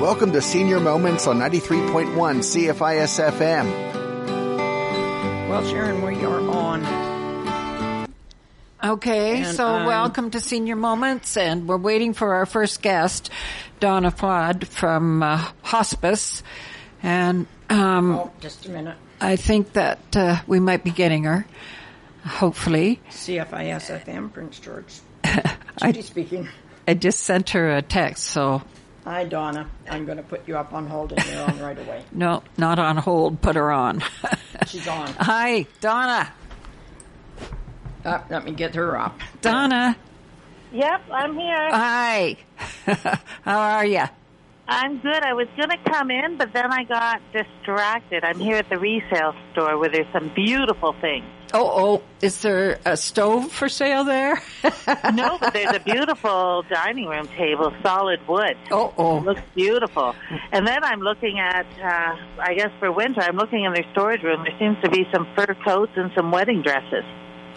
Welcome to Senior Moments on 93.1 CFIS FM. Well, Sharon, we are on. Okay, And, so um, welcome to Senior Moments, and we're waiting for our first guest, Donna Flood from uh, Hospice, and um, Oh, just a minute. I think that uh, we might be getting her, hopefully. CFIS FM, Prince George. I, speaking. I just sent her a text, so Hi, Donna. I'm going to put you up on hold and you're on right away. no, not on hold. Put her on. She's on. Hi, Donna. Uh, let me get her up. Donna. Yep, I'm here. Hi. How are you? I'm good. I was going to come in, but then I got distracted. I'm here at the resale store where there's some beautiful things. Oh, oh, is there a stove for sale there? No, but there's a beautiful dining room table, solid wood. Oh, oh. Looks beautiful. And then I'm looking at, uh, I guess for winter, I'm looking in their storage room. There seems to be some fur coats and some wedding dresses.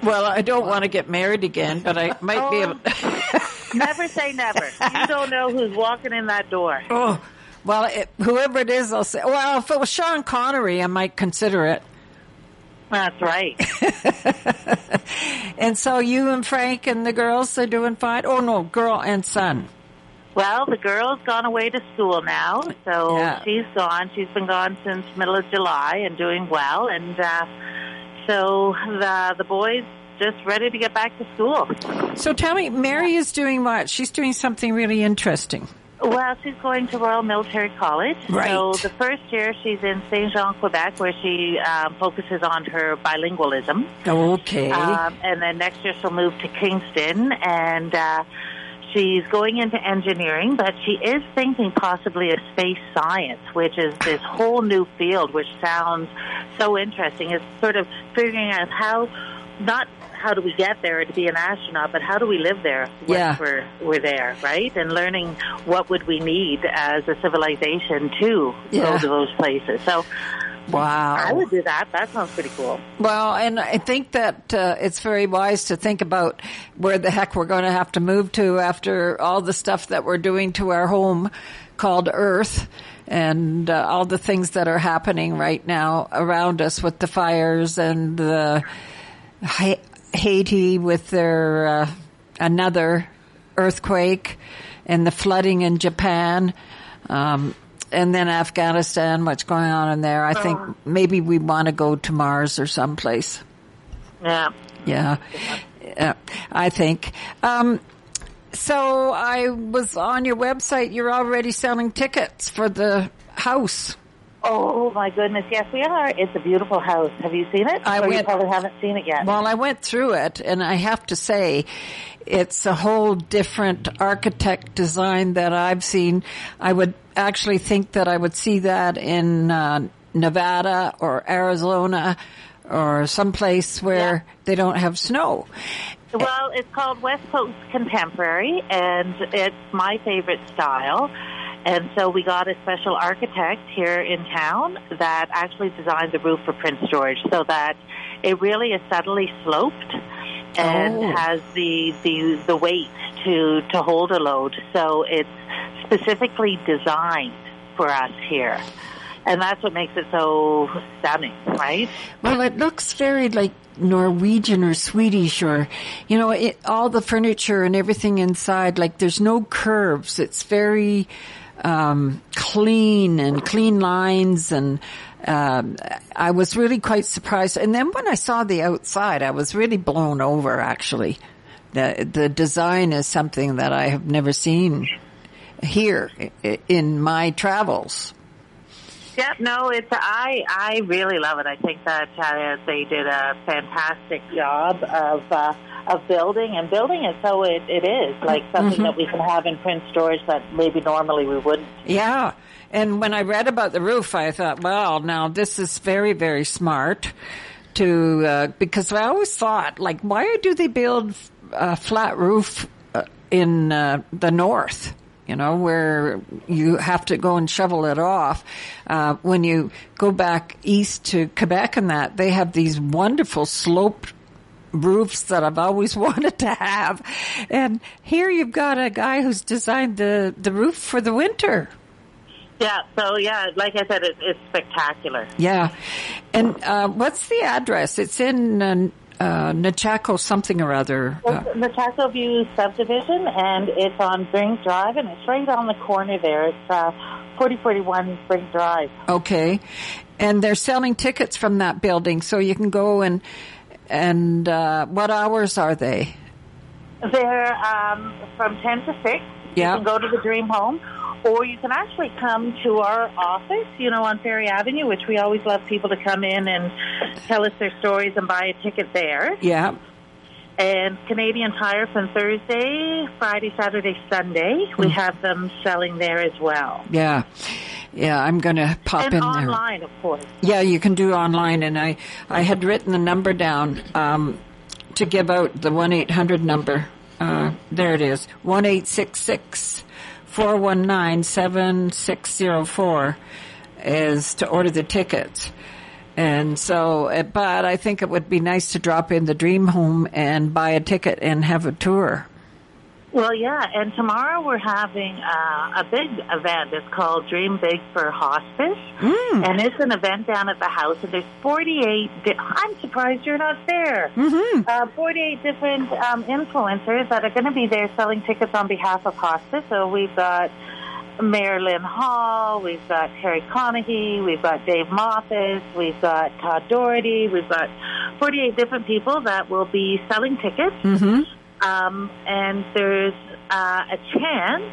Well, I don't want to get married again, but I might be able. Never say never. You don't know who's walking in that door. oh, well, it, whoever it is, I'll say. Well, if it was Sean Connery, I might consider it. That's right. And so you and Frank and the girls are doing fine. Oh no, girl and son. Well, the girl's gone away to school now, so Yeah. she's gone. She's been gone since middle of July and doing well, and uh, so the the boys just ready to get back to school. So tell me, Mary is doing what? She's doing something really interesting. Well, she's going to Royal Military College. Right. So the first year she's in Saint Jean, Quebec, where she um, focuses on her bilingualism. Okay. Um, and then next year she'll move to Kingston and uh, she's going into engineering, but she is thinking possibly of space science, which is this whole new field, which sounds so interesting. It's sort of figuring out how, not how do we get there to be an astronaut, but how do we live there once Yeah. we're, we're there, right? And learning what would we need as a civilization to Yeah. go to those places. So wow. I would do that. That sounds pretty cool. Well, and I think that uh, it's very wise to think about where the heck we're going to have to move to after all the stuff that we're doing to our home called Earth and uh, all the things that are happening right now around us with the fires and the Ha- Haiti with their uh, another earthquake and the flooding in Japan. Um, and then Afghanistan, what's going on in there. I think maybe we want to go to Mars or someplace. Yeah. Yeah. Yeah, I think. Um, so I was on your website. You're already selling tickets for the house. Oh my goodness, yes we are. It's a beautiful house. Have you seen it? I or you went- probably haven't seen it yet. Well, I went through it and I have to say it's a whole different architect design that I've seen. I would actually think that I would see that in uh, Nevada or Arizona or someplace where Yeah. they don't have snow. Well, it's called West Coast Contemporary, and it's my favorite style. And so we got a special architect here in town that actually designed the roof for Prince George so that it really is subtly sloped and Oh. has the, the the weight to to hold a load. So it's specifically designed for us here. And that's what makes it so stunning, right? Well, it looks very like Norwegian or Swedish or, you know, it, all the furniture and everything inside, like there's no curves. It's very, um, clean and clean lines and, um, I was really quite surprised. And then when I saw the outside, I was really blown over actually. The, the design is something that I have never seen here in my travels. Yeah, no, it's I. I really love it. I think that uh, they did a fantastic job of uh, of building and building it so it, it is like something that we can have in Prince George that maybe normally we wouldn't. Yeah. And when I read about the roof, I thought, well, now this is very, very smart to, uh, because I always thought, like, why do they build a flat roof uh, in uh, the north? You know, where you have to go and shovel it off. Uh, when you go back east to Quebec and that, they have these wonderful sloped roofs that I've always wanted to have. And here you've got a guy who's designed the, the roof for the winter. Yeah, so yeah, like I said, it, it's spectacular. Yeah. And uh, what's the address? It's in uh, uh, Nechako something or other. Uh, View subdivision, and it's on Brink Drive, and it's right on the corner there. It's uh, 4041 Brink Drive. okay. And they're selling tickets from that building, so you can go and and uh, what hours are they? They're um, from 10 to 6. Yeah. You can go to the Dream Home, or you can actually come to our office, you know, on Ferry Avenue, which we always love people to come in and tell us their stories and buy a ticket there. Yeah. And Canadian Tire from Thursday, Friday, Saturday, Sunday, we have them selling there as well. Yeah. Yeah, I'm going to pop and in there. online, of course. Yeah, you can do online, and I I had written the number down um, to give out the one eight hundred number. Uh, there it is one eight six six four one nine seven six zero four is to order the tickets. And so, uh, but I think it would be nice to drop in the Dream Home and buy a ticket and have a tour. Well, yeah, and tomorrow we're having uh, a big event. It's called Dream Big for Hospice, and it's an event down at the house. And there's 48. Di- I'm surprised you're not there. Mm-hmm. Uh, 48 different um, influencers that are going to be there selling tickets on behalf of hospice. So we've got Mayor Lynn Hall, we've got Terry Conaghy, we've got Dave Moffat, we've got Todd Doherty, we've got 48 different people that will be selling tickets. Mm-hmm. Um, and there's uh, a chance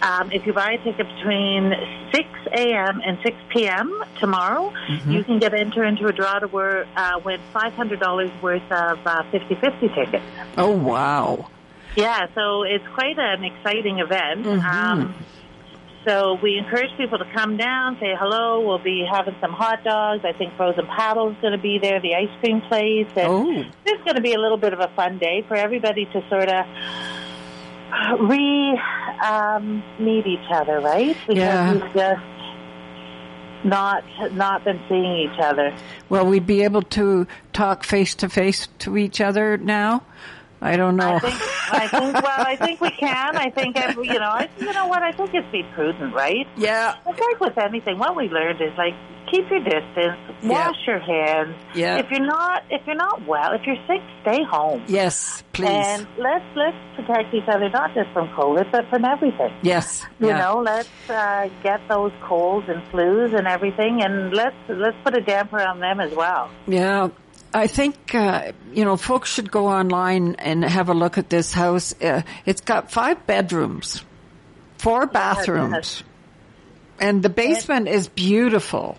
um, if you buy a ticket between 6 a.m. and 6 p.m. tomorrow, you can get enter into a draw to wor- uh, win $500 worth of uh, 50-50 tickets. Oh wow! Yeah, so it's quite an exciting event. Mhm. Um, so we encourage people to come down, say hello. We'll be having some hot dogs. I think Frozen Paddle is going to be there, the ice cream place. And Oh. It's going to be a little bit of a fun day for everybody to sort of re um, meet each other, right? Because Yeah. we've just not not been seeing each other. Will we be able to talk face to face to each other now? I don't know. I think, I think, well, I think we can. I think, every, you know, I, you know what? I think it's be prudent, right? yeah. It's like with anything. What we learned is like keep your distance, wash your hands. Yeah. If you're not, if you're not well, if you're sick, stay home. Yes, please. And let's let's protect each other not just from COVID, but from everything. yes. You yeah. know, let's uh, get those colds and flus and everything, and let's let's put a damper on them as well. Yeah. I think, uh, you know, folks should go online and have a look at this house. Uh, it's got five bedrooms, four bathrooms, and the basement is beautiful.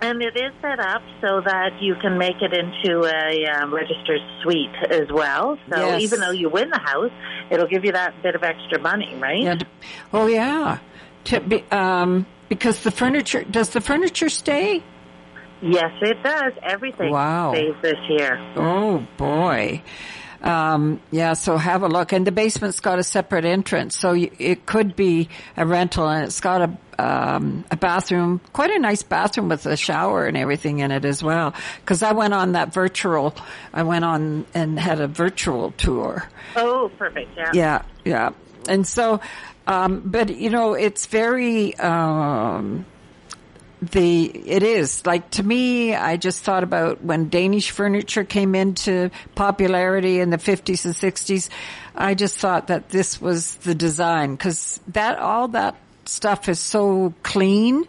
And it is set up so that you can make it into a um, registered suite as well. So Yes. even though you win the house, it'll give you that bit of extra money, right? Yeah. Oh, yeah. To be, um, because the furniture, does the furniture stay? Yes, it does. Everything Wow. stays this year. Oh boy. Um, yeah, so have a look. And the basement's got a separate entrance, so it could be a rental, and it's got a um, a bathroom, quite a nice bathroom with a shower and everything in it as well. Because I went on that virtual, I went on and had a virtual tour. Oh, perfect. Yeah. Yeah, yeah. And so, um, but you know, it's very, um, the, it is like to me, I just thought about when Danish furniture came into popularity in the 50s and 60s. I just thought that this was the design because that, all that stuff is so clean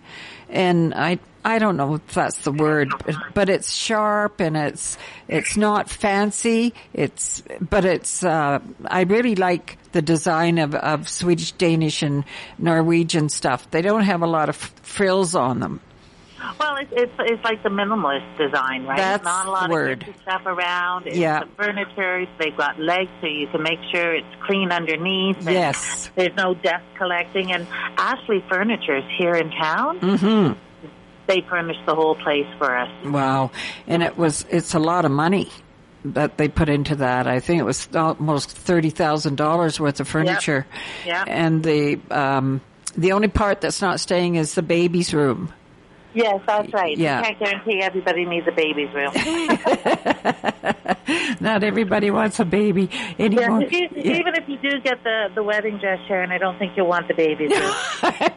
and I, I don't know if that's the word, but, it's sharp and it's it's not fancy. It's but it's uh, I really like the design of of Swedish, Danish, and Norwegian stuff. They don't have a lot of frills on them. Well, it's, it's it's like the minimalist design, right? That's Not a lot word. of stuff around. It's Yeah. the furniture. They've got legs, so you can make sure it's clean underneath. and Yes. There's no dust collecting. And Ashley Furniture is here in town. Mm-hmm. They furnish the whole place for us. Wow, and it was it's a lot of money that they put into that. I think it was almost thirty thousand dollars worth of furniture. Yep. And the um, the only part that's not staying is the baby's room. Yes, that's right. Yeah. You can't guarantee everybody needs a baby's room. Not everybody wants a baby anymore. If you, Even if you do get the, the wedding dress, Sharon, I don't think you'll want the baby's room.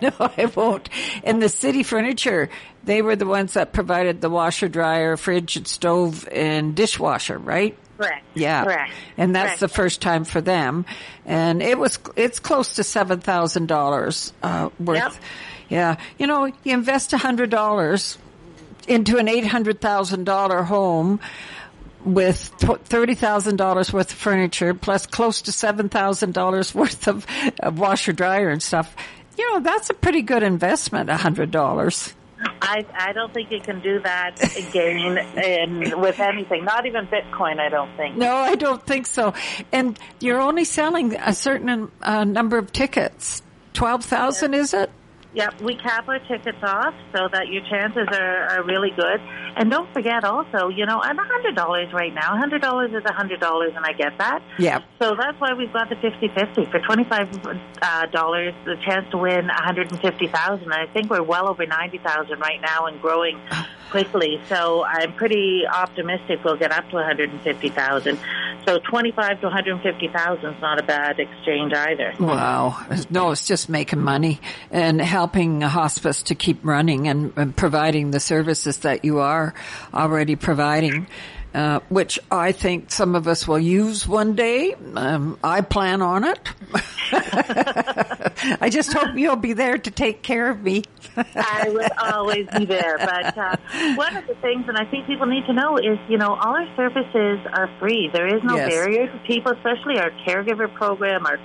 no, I won't. And the city furniture, they were the ones that provided the washer, dryer, fridge, and stove, and dishwasher, right? Correct. Yeah. Correct. And that's Correct. the first time for them. And it was, it's close to $7,000, uh, worth. Yep. Yeah. You know, you invest a hundred dollars into an $800,000 home with $30,000 worth of furniture plus close to $7,000 worth of, of washer dryer and stuff. You know, that's a pretty good investment, a hundred dollars. I I don't think you can do that again in with anything. Not even Bitcoin. I don't think. No, I don't think so. And you're only selling a certain uh, number of tickets. 12,000 is it? Yep, we cap our tickets off so that your chances are, are really good. And don't forget also, you know, hundred dollars right now, hundred dollars is a hundred dollars, and I get that. Yeah. So that's why we've got the fifty-fifty for twenty-five uh, dollars, the chance to win one hundred and fifty thousand. I think we're well over ninety thousand right now and growing quickly. So I'm pretty optimistic we'll get up to one hundred and fifty thousand. So twenty-five to one hundred and fifty thousand is not a bad exchange either. Wow. No, it's just making money and helping a hospice to keep running and, and providing the services that you are already providing. Uh, which I think some of us will use one day. Um, I plan on it. I just hope you'll be there to take care of me. I would always be there. But uh, one of the things, and I think people need to know, is you know all our services are free. There is no Yes. barrier for people, especially our caregiver program, our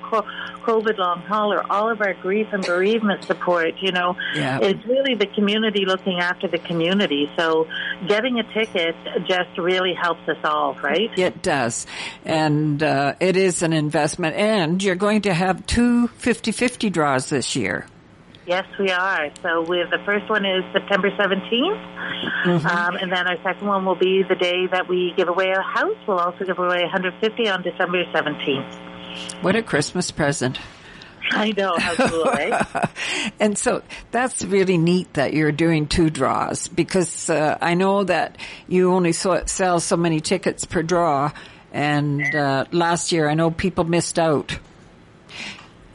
COVID long hauler, all of our grief and bereavement support. You know, Yeah. it's really the community looking after the community. So getting a ticket just really helps us all, right? It does. And uh, it is an investment. And you're going to have two 50-50 draws this year. Yes, we are. So we the first one is September 17th, Mm-hmm. um, and then our second one will be the day that we give away a house. We'll also give away 150 on December 17th. What a Christmas present. I know how cool, eh? and so that's really neat that you're doing two draws because uh, I know that you only sell so many tickets per draw, and uh, last year I know people missed out.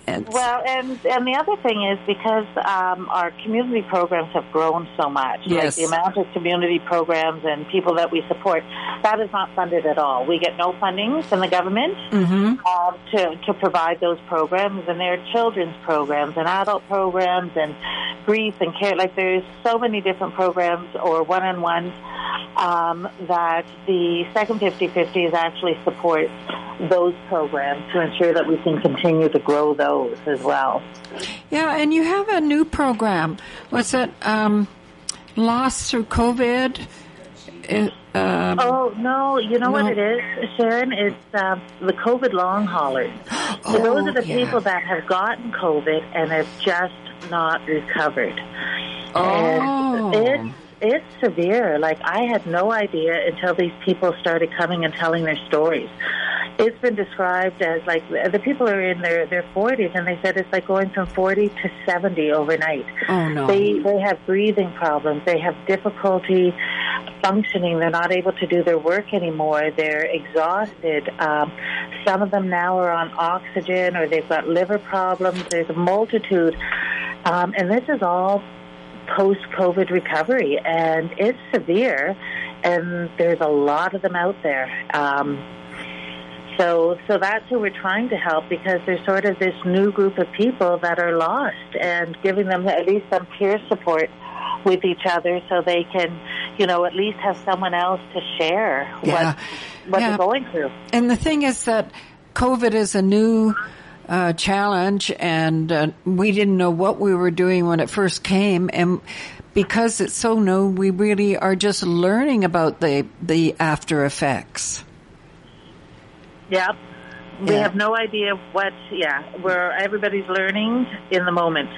And Well, and and the other thing is because um, our community programs have grown so much, Yes. like the amount of community programs and people that we support, that is not funded at all. We get no funding from the government um, to to provide those programs, and they're children's programs and adult programs and grief and care. Like there's so many different programs or one-on-ones um, that the second 50-50 is actually supports those programs to ensure that we can continue to grow those as well. yeah, and you have a new program. Was it? Um, lost through COVID. It, um, Oh no! You know No. what it is, Sharon? It's um, the COVID long haulers. So Oh, those are the yeah. people that have gotten COVID and have just not recovered. Oh. And it's it's severe. Like I had no idea until these people started coming and telling their stories. It's been described as like the people are in their their forties, and they said it's like going from forty to seventy overnight. Oh, no. They they have breathing problems. They have difficulty functioning. They're not able to do their work anymore. They're exhausted. Um, some of them now are on oxygen, or they've got liver problems. There's a multitude, um, and this is all post COVID recovery, and it's severe. And there's a lot of them out there. Um, so, so that's who we're trying to help because there's sort of this new group of people that are lost, and giving them at least some peer support with each other, so they can, you know, at least have someone else to share Yeah. what what Yeah. they're going through. And the thing is that COVID is a new uh, challenge, and uh, we didn't know what we were doing when it first came, and because it's so new, we really are just learning about the the after effects. Yep. We Yeah. have no idea what. Yeah, where everybody's learning in the moment.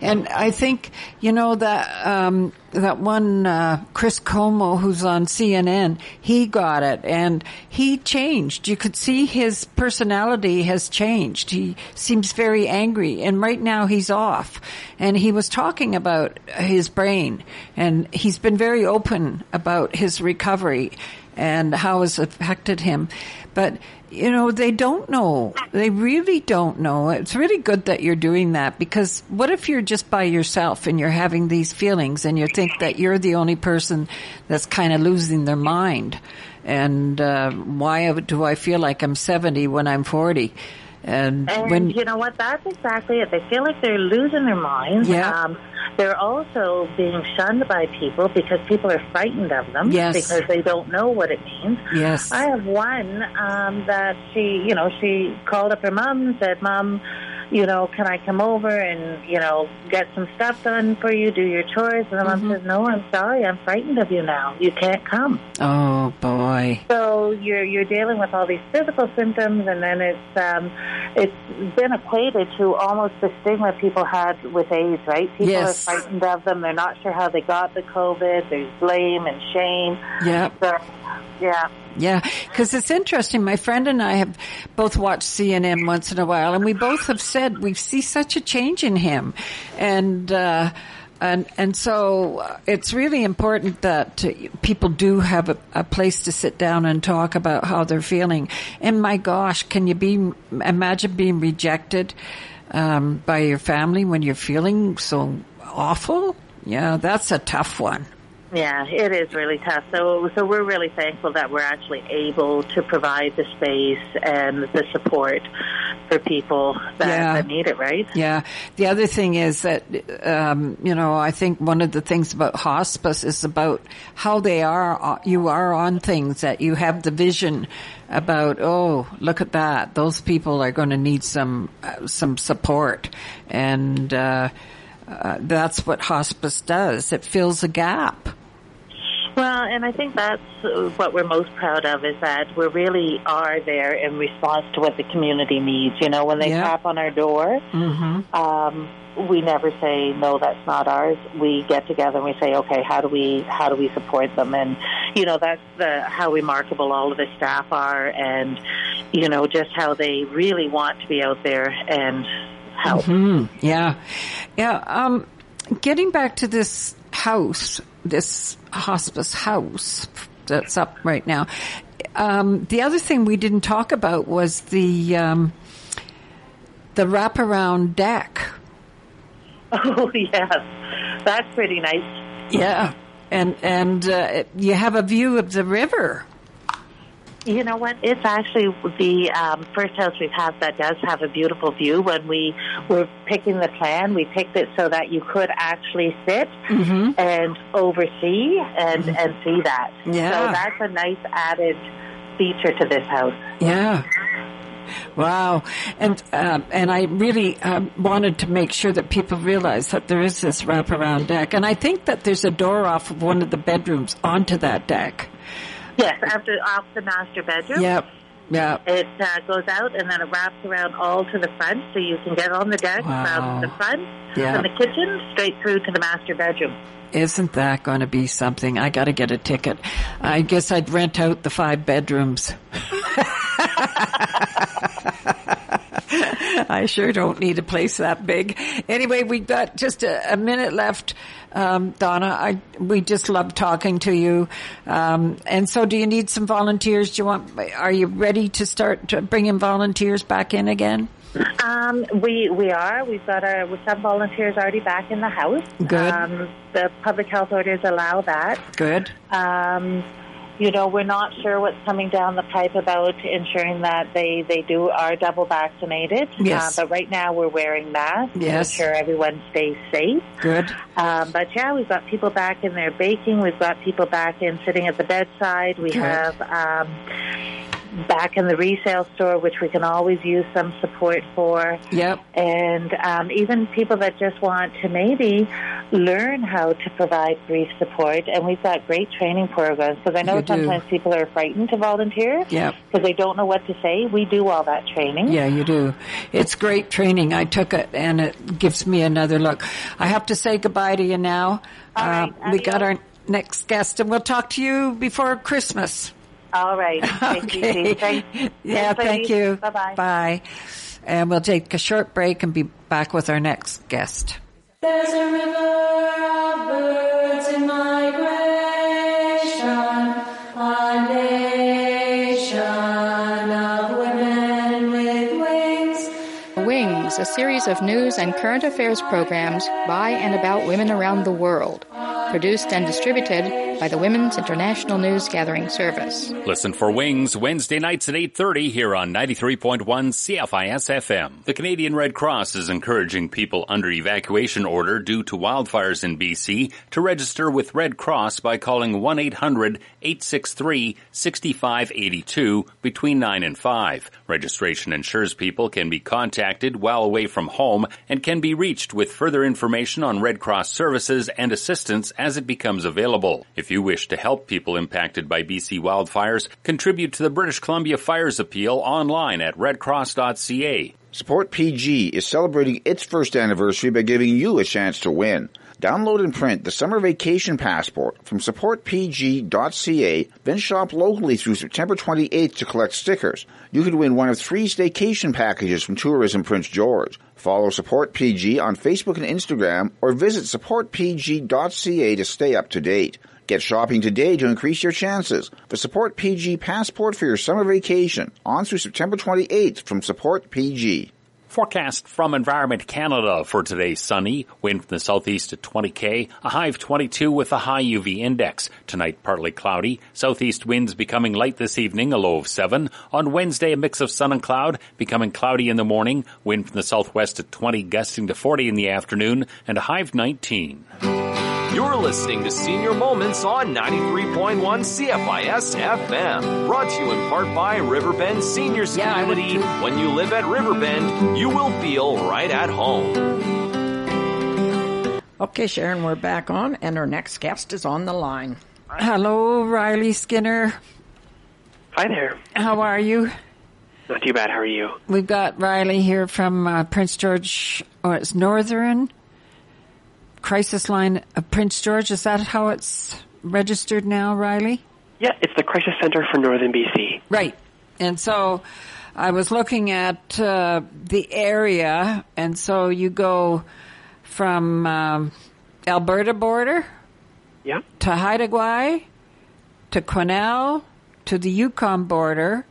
And I think you know that um, that one uh, Chris Cuomo who's on CNN, he got it and he changed. You could see his personality has changed. He seems very angry, and right now he's off. And he was talking about his brain, and he's been very open about his recovery and how it's affected him. But you know, they don't know. They really don't know. It's really good that you're doing that because what if you're just by yourself and you're having these feelings and you think that you're the only person that's kind of losing their mind? And uh, why do I feel like I'm 70 when I'm 40? And, And when you know what? That's exactly it. They feel like they're losing their minds. Yeah. Um, they're also being shunned by people because people are frightened of them Yes. because they don't know what it means. yes, I have one um, that she, you know, she called up her mom and said, "Mom, you know, can I come over and you know get some stuff done for you, do your chores?" And the Mm-hmm. mom says, "No, I'm sorry, I'm frightened of you now. You can't come." oh boy, So you're you're dealing with all these physical symptoms, and then it's um, it's been equated to almost the stigma people had with AIDS, right? People Yes. are frightened of them. They're not sure how they got the COVID. There's blame and shame. yeah. So, yeah. Yeah, because it's interesting. My friend and I have both watched CNN once in a while, and we both have said we see such a change in him, and uh, and and so uh, it's really important that uh, people do have a, a place to sit down and talk about how they're feeling. And my gosh, can you be imagine being rejected um, by your family when you're feeling so awful? Yeah, that's a tough one. Yeah, it is really tough. So, so we're really thankful that we're actually able to provide the space and the support for people that, Yeah. that need it. Right? Yeah. The other thing is that, um, you know, I think one of the things about hospice is about how they are, you are on things that you have the vision about, oh, look at that. Those people are going to need some, uh, some support. And, uh, uh, that's what hospice does. It fills a gap. Well, and I think that's uh, what we're most proud of is that we really are there in response to what the community needs. You know, when they tap on our door, Mm-hmm. um, we never say no, that's not ours. We get together and we say, okay, how do we how do we support them? And you know, that's the how remarkable all of the staff are, and you know, just how they really want to be out there and help. Hmm. Yeah. Yeah. Um, getting back to this house, this hospice house that's up right now. Um, the other thing we didn't talk about was the um, the wraparound deck. Oh yes, that's pretty nice. Yeah. And and uh, you have a view of the river. You know what? It's actually the um, first house we've had that does have a beautiful view. When we were picking the plan, we picked it so that you could actually sit and oversee and, and see that. Yeah. So that's a nice added feature to this house. Yeah. Wow, and um, and I really um, wanted to make sure that people realize that there is this wraparound deck, and I think that there's a door off of one of the bedrooms onto that deck. Yes, after off the master bedroom. Yep, yep. It uh, goes out and then it wraps around all to the front, so you can get on the deck Wow. from the front, Yeah. from the kitchen, straight through to the master bedroom. Isn't that going to be something? I got to get a ticket. I guess I'd rent out the five bedrooms. I sure don't need a place that big. Anyway, we've got just a, a minute left. Um, Donna, I, we just love talking to you. Um, and so do you need some volunteers? Do you want, are you ready to start to bring volunteers back in again? Um, we we are. We've got our with some volunteers already back in the house. Good. Um, the public health orders allow that. Good. Um, you know, we're not sure what's coming down the pipe about ensuring that they they do are double vaccinated. Yes. Uh, but right now we're wearing masks Yes. to ensure everyone stays safe. Good. Um, but yeah, we've got people back in there baking. We've got people back in sitting at the bedside. We Good. have um, back in the resale store, which we can always use some support for. Yep. And um, even people that just want to maybe learn how to provide grief support. And we've got great training programs because I know You do. sometimes people are frightened to volunteer Yep. because they don't know what to say. We do all that training. Yeah, you do. It's great training. I took it and it gives me another look. I have to say goodbye to you now. All right, Uh, we got our next guest and we'll talk to you before Christmas. All right. Thank you, Steve. Thanks. yeah, Thanks, thank you. Bye-bye. Bye. And we'll take a short break and be back with our next guest. There's a river of birds in migration, a nation of A series of news and current affairs programs by and about women around the world. Produced and distributed by the Women's International News Gathering Service. Listen for Wings Wednesday nights at 8:30 here on 93.1 CFIS FM. The Canadian Red Cross is encouraging people under evacuation order due to wildfires in BC to register with Red Cross by calling 1-800-863-6582 between 9 and 5. Registration ensures people can be contacted while away from home and can be reached with further information on Red Cross services and assistance as it becomes available. If you wish to help people impacted by BC wildfires, contribute to the British Columbia Fires Appeal online at redcross.ca. Support PG is celebrating its first anniversary by giving you a chance to win. Download and print the Summer Vacation Passport from supportpg.ca, then shop locally through September 28th to collect stickers. You could win one of three staycation packages from Tourism Prince George. Follow Support PG on Facebook and Instagram or visit supportpg.ca to stay up to date. Get shopping today to increase your chances. The Support PG Passport for your summer vacation on through September 28th from Support PG. Forecast from Environment Canada for today sunny, wind from the southeast at 20k, a high of 22 with a high UV index. Tonight partly cloudy, southeast winds becoming light this evening, a low of 7. On Wednesday a mix of sun and cloud, becoming cloudy in the morning, wind from the southwest at 20 gusting to 40 in the afternoon, and a high of 19. You're listening to Senior Moments on 93.1 CFIS FM. Brought to you in part by Riverbend Seniors Yeah, Community. When you live at Riverbend, you will feel right at home. Okay, Sharon, we're back on, and our next guest is on the line. Hello, Riley Skinner. Hi there. How are you? Not too bad. How are you? We've got Riley here from uh, Prince George, or it's Northern Crisis Line of Prince George. Is that how it's registered now, Riley? Yeah, it's the Crisis Center for Northern BC. Right. And so I was looking at uh, the area, and so you go from um, Alberta border Yeah. to Haida Gwaii to Quesnel to the Yukon border,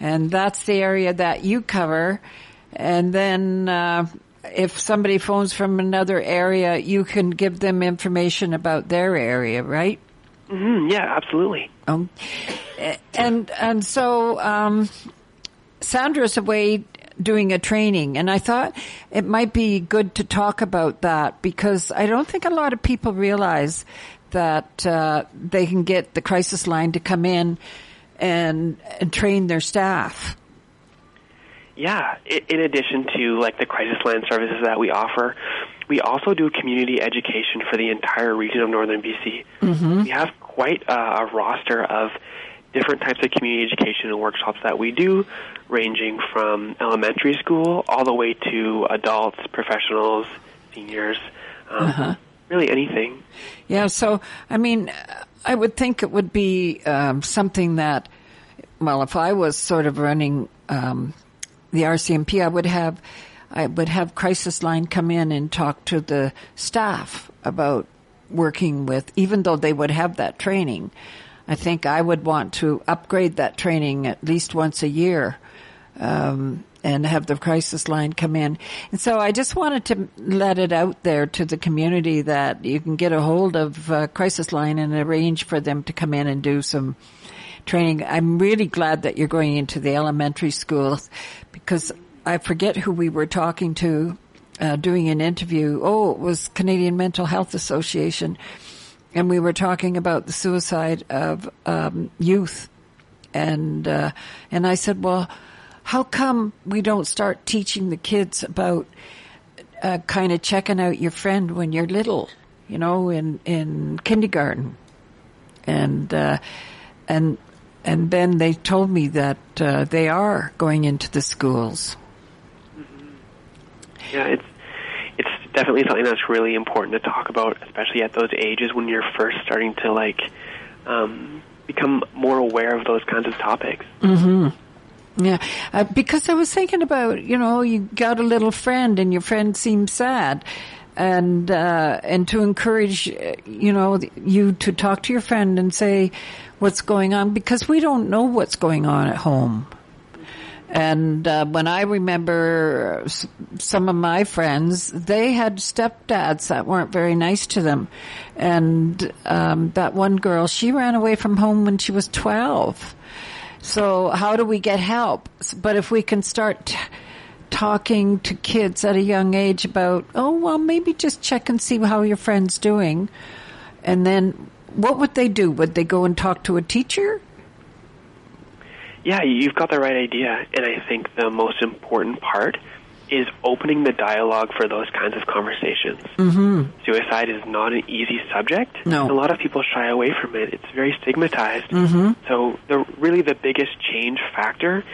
and that's the area that you cover. And then uh, if somebody phones from another area, you can give them information about their area, right? hmm Yeah, absolutely. Um, and and so um, Sandra's away doing a training, and I thought it might be good to talk about that because I don't think a lot of people realize that uh, they can get the crisis line to come in and, and train their staff. Yeah. In addition to like the crisis line services that we offer, we also do community education for the entire region of Northern BC. We have quite a, a roster of different types of community education and workshops that we do, ranging from elementary school all the way to adults, professionals, seniors, um, really anything. Yeah, so I mean, I would think it would be um, something that, well, if I was sort of running um, the RCMP, I would have, I would have crisis line come in and talk to the staff about working with, even though they would have that training. I think I would want to upgrade that training at least once a year. Um, and have the crisis line come in. And so I just wanted to let it out there to the community that you can get a hold of uh, crisis line and arrange for them to come in and do some training. I'm really glad that you're going into the elementary schools because I forget who we were talking to uh, doing an interview. Oh, it was Canadian Mental Health Association, and we were talking about the suicide of um, youth. And uh, and I said, well, how come we don't start teaching the kids about uh, kind of checking out your friend when you're little, you know, in in kindergarten, and uh, and and then they told me that uh, they are going into the schools. Yeah, it's it's definitely something that's really important to talk about, especially at those ages when you're first starting to like um, become more aware of those kinds of topics. hmm Yeah, uh, because I was thinking about, you know, you got a little friend and your friend seems sad. And, uh, and to encourage, uh, you know, you to talk to your friend and say what's going on because we don't know what's going on at home. And uh, when I remember s- some of my friends, they had stepdads that weren't very nice to them. And um, that one girl, she ran away from home when she was 12. So how do we get help? But if we can start t- talking to kids at a young age about, oh, well, maybe just check and see how your friend's doing. And then what would they do? Would they go and talk to a teacher? Yeah, you've got the right idea, and I think the most important part is opening the dialogue for those kinds of conversations. Mm-hmm. Suicide is not an easy subject. No. A lot of people shy away from it. It's very stigmatized. Mm-hmm. So the really the biggest change factor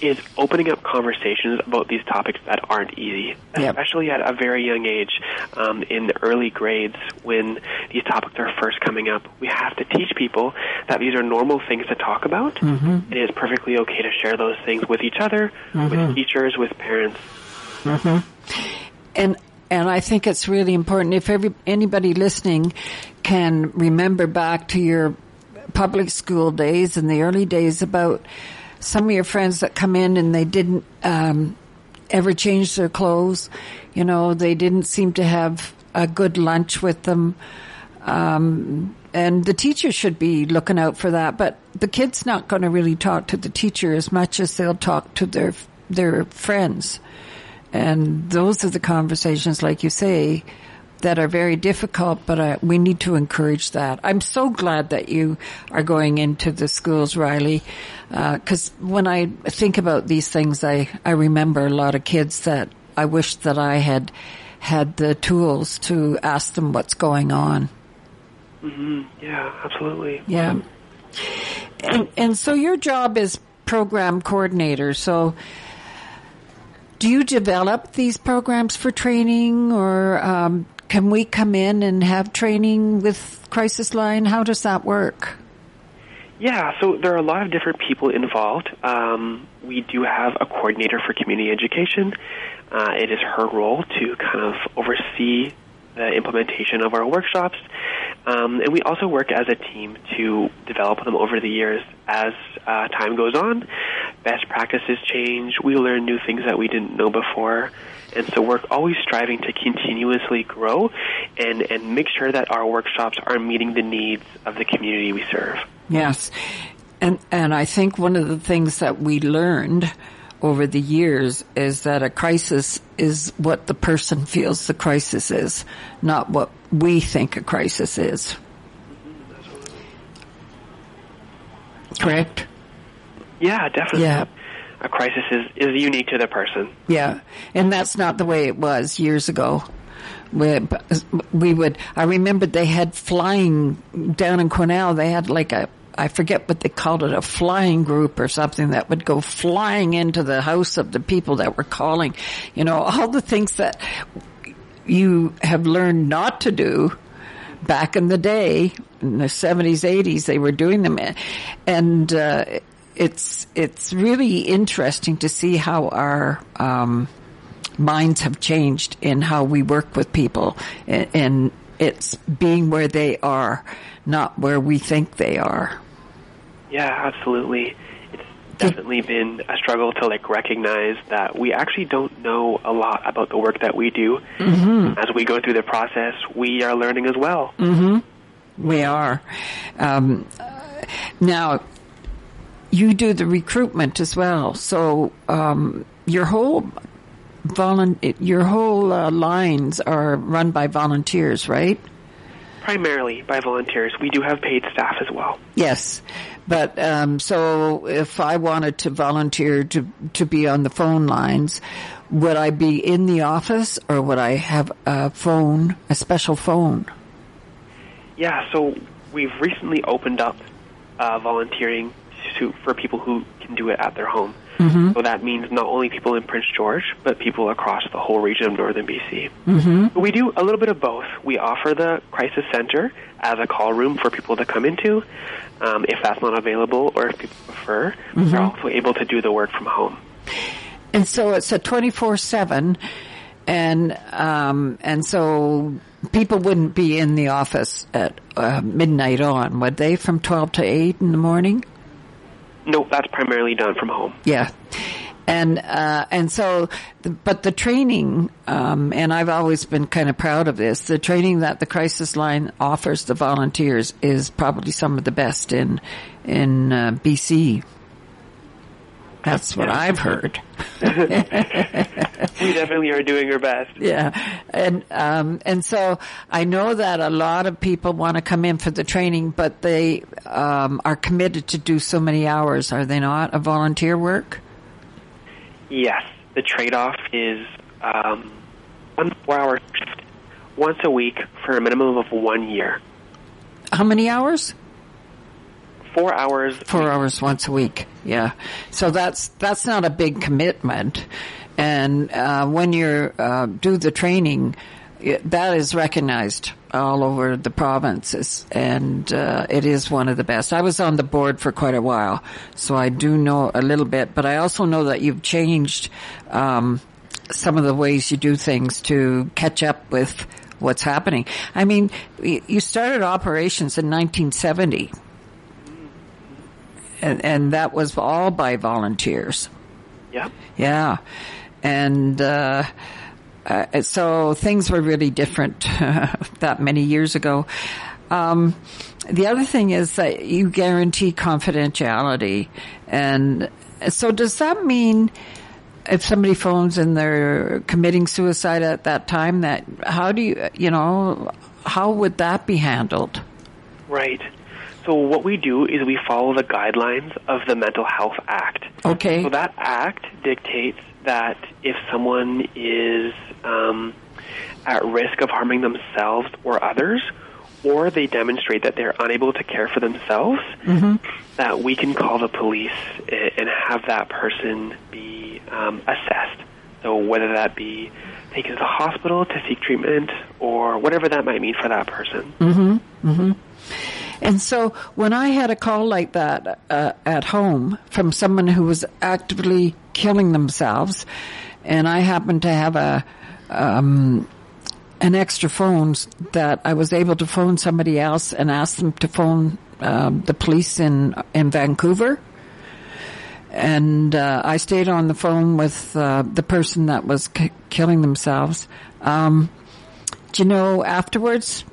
is opening up conversations about these topics that aren't easy, Yep. especially at a very young age, um, in the early grades when these topics are first coming up. We have to teach people that these are normal things to talk about, Mm-hmm. it is perfectly okay to share those things with each other, with teachers, with parents. And and I think it's really important if every anybody listening can remember back to your public school days and the early days about some of your friends that come in and they didn't um, ever change their clothes. You know, they didn't seem to have a good lunch with them. Um, and the teacher should be looking out for that, but the kid's not going to really talk to the teacher as much as they'll talk to their their friends. And those are the conversations, like you say, that are very difficult, but uh, we need to encourage that. I'm so glad that you are going into the schools, Riley, because when I think about these things, I, I remember a lot of kids that I wish that I had had the tools to ask them what's going on. hmm Yeah, absolutely. Yeah. And, and so your job is program coordinator. So do you develop these programs for training or um, can we come in and have training with Crisis Line? How does that work? Yeah, so there are a lot of different people involved. Um, we do have a coordinator for community education. Uh, it is her role to kind of oversee the implementation of our workshops. Um, and we also work as a team to develop them over the years as uh, time goes on. Best practices change. We learn new things that we didn't know before. And so we're always striving to continuously grow and, and make sure that our workshops are meeting the needs of the community we serve. Yes. And, and I think one of the things that we learned over the years is that a crisis is what the person feels the crisis is, not what we think a crisis is. Correct? Yeah, definitely. Yeah. A crisis is, is unique to the person. Yeah. And that's not the way it was years ago. We, we would, I remember they had flying down in Cornell, they had like a, I forget what they called it, a flying group or something that would go flying into the house of the people that were calling. You know, all the things that you have learned not to do back in the day, in the 70s, 80s, they were doing them. And, uh, it's, it's really interesting to see how our, um, minds have changed in how we work with people and, and it's being where they are, not where we think they are. Yeah, absolutely. It's definitely been a struggle to like recognize that we actually don't know a lot about the work that we do. Mm-hmm. As we go through the process, we are learning as well. Mm-hmm. We are. Um, uh, now, you do the recruitment as well. So um, your whole volun- your whole uh, lines are run by volunteers, right? Primarily by volunteers. We do have paid staff as well. Yes, but um, so if I wanted to volunteer to to be on the phone lines, would I be in the office or would I have a phone, a special phone? Yeah, so we've recently opened up uh, volunteering to, for people who can do it at their home. Mm-hmm. So that means not only people in Prince George, but people across the whole region of northern BC. Mm-hmm. We do a little bit of both. We offer the crisis center as a call room for people to come into. Um, if that's not available or if people prefer, Mhm. we're also able to do the work from home. And so it's a twenty four seven, and um, and so people wouldn't be in the office at uh, midnight on, would they? From twelve to eight in the morning. No, that's primarily done from home. Yeah. And uh, and so, but the training, um, and I've always been kind of proud of this. The training that the crisis line offers the volunteers is probably some of the best in in uh, BC. That's what I've heard. we definitely are doing our best. Yeah, and um, and so I know that a lot of people want to come in for the training, but they um, are committed to do so many hours. Are they not? A volunteer work. Yes, the trade-off is um, one four-hour shift once a week for a minimum of one year. How many hours? Four hours. Four hours once a week. Yeah. So that's that's not a big commitment, and uh, when you uh, do the training, it, that is recognized all over the provinces, and uh, it is one of the best. I was on the board for quite a while, so I do know a little bit, but I also know that you've changed um, some of the ways you do things to catch up with what's happening. I mean, you started operations in 1970 and, and that was all by volunteers. Yeah. Yeah, and uh, uh, so things were really different that many years ago. Um, the other thing is that you guarantee confidentiality, and so does that mean? If somebody phones and they're committing suicide at that time, that how do you, you know, how would that be handled? Right. So what we do is we follow the guidelines of the Mental Health Act. Okay. So that act dictates that if someone is um, at risk of harming themselves or others, or they demonstrate that they're unable to care for themselves, Mm-hmm. that we can call the police and have that person be um, assessed. So whether that be taken to the hospital to seek treatment or whatever that might mean for that person. Mm-hmm. Mm-hmm. And so when I had a call like that uh, at home from someone who was actively killing themselves, and I happened to have a um, an extra phone that I was able to phone somebody else and ask them to phone um, the police in in Vancouver. And uh, I stayed on the phone with uh, the person that was k- killing themselves. Um, do you know afterwards?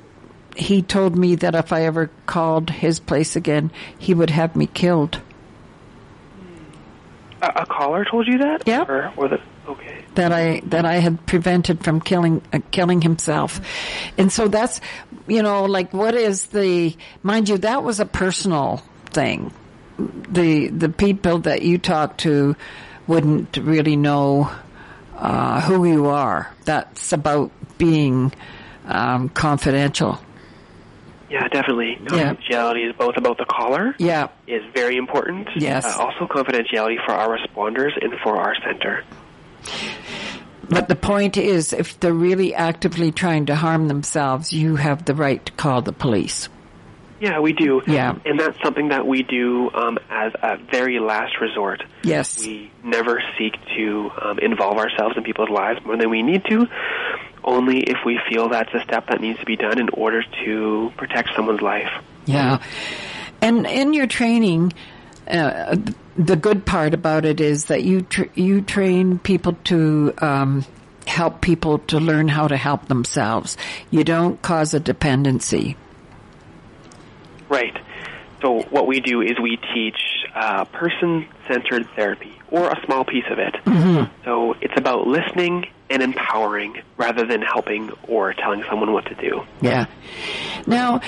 He told me that if I ever called his place again, he would have me killed. A, a caller told you that? Yeah. Or, or the, okay. That I that I had prevented from killing uh, killing himself, and so that's you know like what is the mind you that was a personal thing. The the people that you talk to wouldn't really know uh, who you are. That's about being um, confidential. Yeah, definitely. Yeah. Confidentiality is both about the caller. Yeah. Is very important. Yes. Uh, also, confidentiality for our responders and for our center. But the point is, if they're really actively trying to harm themselves, you have the right to call the police. Yeah, we do. Yeah. And that's something that we do um, as a very last resort. Yes. We never seek to um, involve ourselves in people's lives more than we need to, only if we feel that's a step that needs to be done in order to protect someone's life. Yeah. And in your training, uh, the good part about it is that you tr- you train people to um, help people to learn how to help themselves. You don't cause a dependency. Right. So what we do is we teach uh, person-centered therapy, or a small piece of it. Mhm. So it's about listening and empowering rather than helping or telling someone what to do. Yeah. Now,